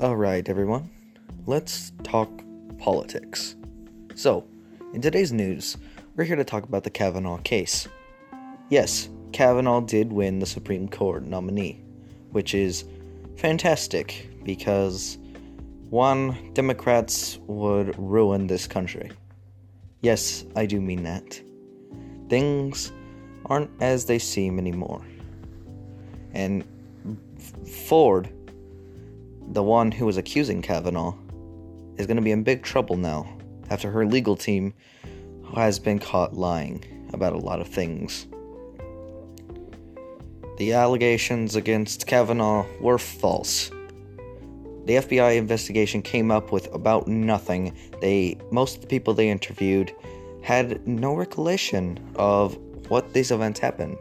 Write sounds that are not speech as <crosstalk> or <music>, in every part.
Alright, everyone, let's talk politics. So, in today's news, we're here to talk about the Kavanaugh case. Yes, Kavanaugh did win the Supreme Court nominee, which is fantastic because, one, Democrats would ruin this country. Yes, I do mean that. Things aren't as they seem anymore. And Ford, the one who was accusing Kavanaugh, is going to be in big trouble now after her legal team has been caught lying about a lot of things. The allegations against Kavanaugh were false. The FBI investigation came up with about nothing. They most of the people they interviewed had no recollection of what these events happened.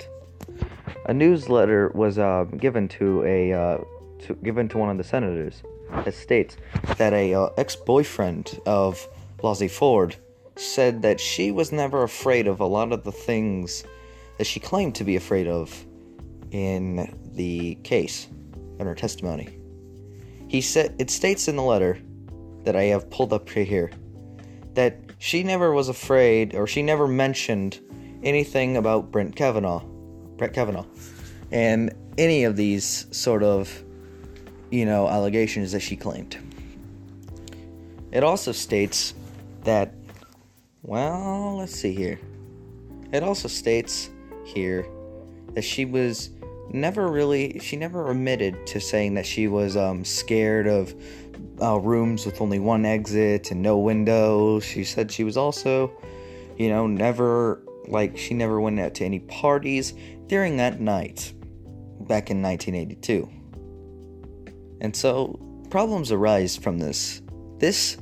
A newsletter was uh, given to a uh, to, given to one of the senators that states that a uh, ex-boyfriend of Blasey Ford said that she was never afraid of a lot of the things that she claimed to be afraid of in the case in her testimony. He said it states in the letter that I have pulled up here that she never was afraid or she never mentioned anything about Brent Kavanaugh, Brett Kavanaugh, and any of these sort of you know allegations that she claimed. It also states that well, let's see here. It also states here that she was never really she never admitted to saying that she was um, scared of uh, rooms with only one exit and no windows she said she was also you know never like she never went out to any parties during that night back in 1982 and so problems arise from this this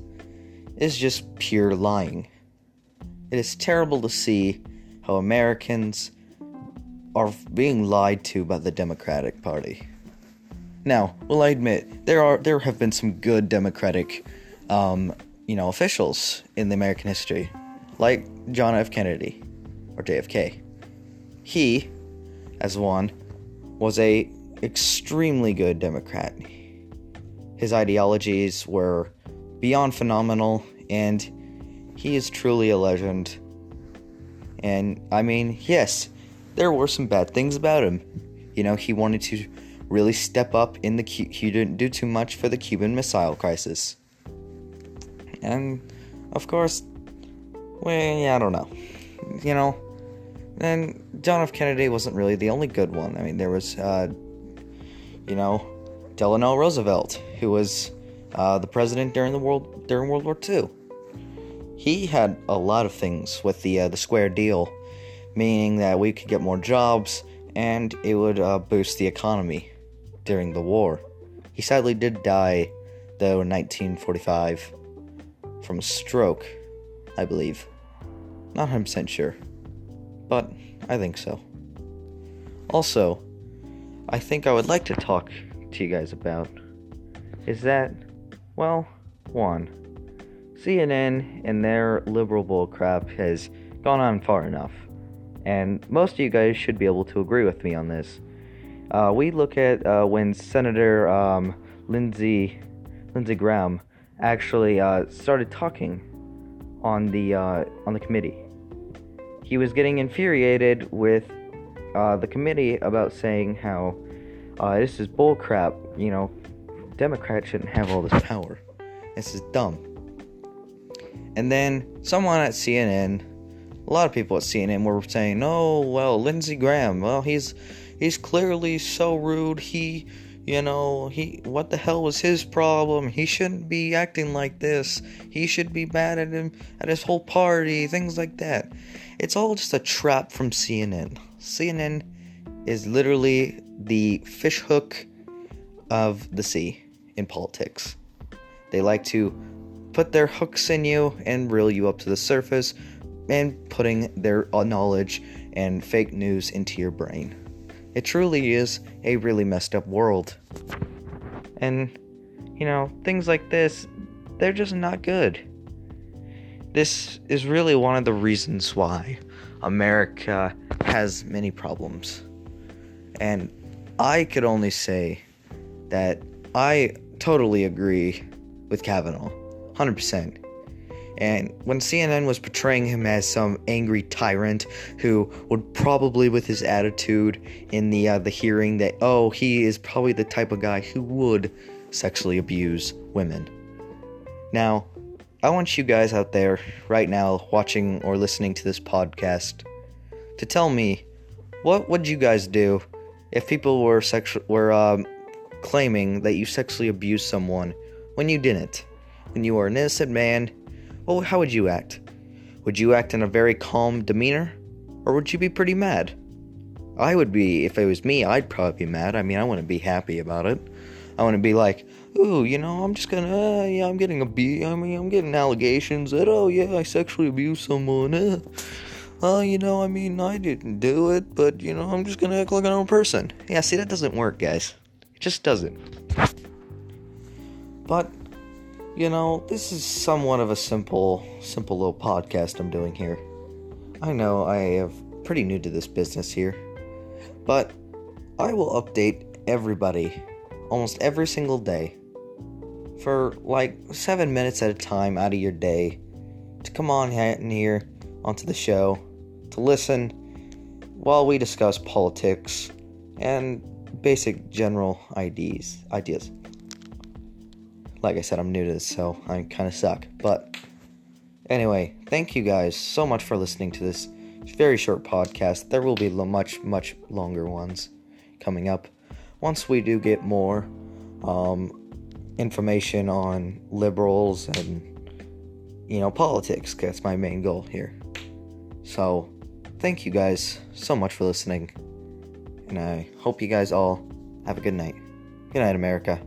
is just pure lying it is terrible to see how americans are being lied to by the Democratic Party. Now, will I admit there are there have been some good Democratic, um, you know, officials in the American history, like John F. Kennedy or JFK. He, as one, was a extremely good Democrat. His ideologies were beyond phenomenal, and he is truly a legend. And I mean, yes, there were some bad things about him. You know, he wanted to really step up in the he didn't do too much for the Cuban Missile Crisis. And of course, well, yeah, I don't know. You know, and John F. Kennedy wasn't really the only good one. I mean, there was, uh, you know, Delano Roosevelt, who was uh, the president during the world during World War II. He had a lot of things with the uh, the Square Deal meaning that we could get more jobs and it would uh, boost the economy during the war. He sadly did die, though, in 1945 from a stroke, I believe. Not 100% sure, but I think so. Also, I think I would like to talk to you guys about is that, well, one, CNN and their liberal bullcrap has gone on far enough and most of you guys should be able to agree with me on this. Uh, we look at uh, when Senator um, Lindsey Lindsey Graham actually uh, started talking on the uh, on the committee. He was getting infuriated with uh, the committee about saying how uh, this is bullcrap. You know, Democrats shouldn't have all this power. This is dumb. And then someone at CNN a lot of people at CNN were saying, "Oh, well, Lindsey Graham, well, he's he's clearly so rude. He, you know, he what the hell was his problem? He shouldn't be acting like this. He should be mad at him at his whole party, things like that." It's all just a trap from CNN. CNN is literally the fishhook of the sea in politics. They like to put their hooks in you and reel you up to the surface and putting their uh, knowledge and fake news into your brain. It truly is a really messed up world. And, you know, things like this, they're just not good. This is really one of the reasons why America has many problems. And I could only say that I totally agree with Kavanaugh. 100%. And when CNN was portraying him as some angry tyrant who would probably, with his attitude in the uh, the hearing, that oh he is probably the type of guy who would sexually abuse women. Now, I want you guys out there right now watching or listening to this podcast to tell me what would you guys do if people were were um, claiming that you sexually abused someone when you didn't, when you were an innocent man well, how would you act? Would you act in a very calm demeanor? Or would you be pretty mad? I would be, if it was me, I'd probably be mad. I mean, I wouldn't be happy about it. I wouldn't be like, ooh, you know, I'm just gonna, uh, yeah, I'm getting a B. I mean, I'm getting allegations that, oh, yeah, I sexually abused someone. Uh, <laughs> uh, you know, I mean, I didn't do it, but, you know, I'm just gonna act like a normal person. Yeah, see, that doesn't work, guys. It just doesn't. But you know, this is somewhat of a simple, simple little podcast I'm doing here. I know I am pretty new to this business here, but I will update everybody almost every single day for like seven minutes at a time out of your day to come on here onto the show to listen while we discuss politics and basic general ideas ideas like I said, I'm new to this, so I kind of suck. But anyway, thank you guys so much for listening to this very short podcast. There will be much, much longer ones coming up once we do get more um, information on liberals and you know politics. That's my main goal here. So, thank you guys so much for listening, and I hope you guys all have a good night. Good night, America.